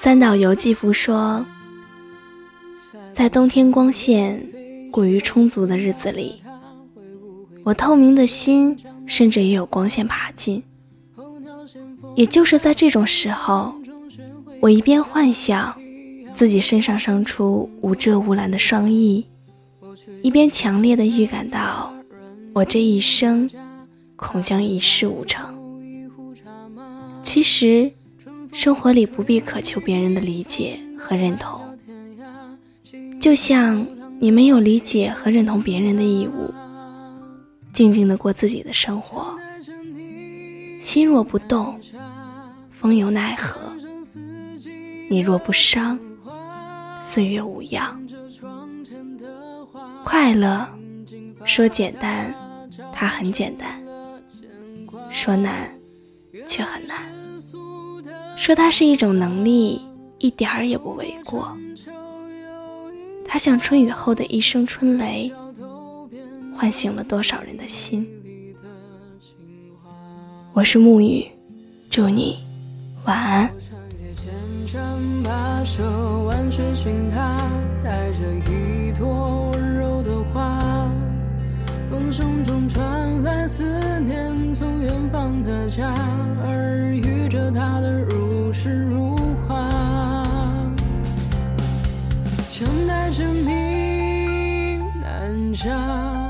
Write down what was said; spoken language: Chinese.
三岛由纪夫说，在冬天光线过于充足的日子里，我透明的心甚至也有光线爬进。也就是在这种时候，我一边幻想自己身上生出无遮无拦的双翼，一边强烈的预感到我这一生恐将一事无成。其实，生活里不必渴求别人的理解和认同，就像你没有理解和认同别人的义务，静静的过自己的生活。心若不动，风有奈何？你若不伤，岁月无恙。快乐说简单，它很简单；说难，却很难。说它是一种能力，一点儿也不为过。它像春雨后的一声春雷，唤醒了多少人的心。我是沐雨，祝你晚安。风声中传来思念，的家耳语着她的如诗如画。想带着你南下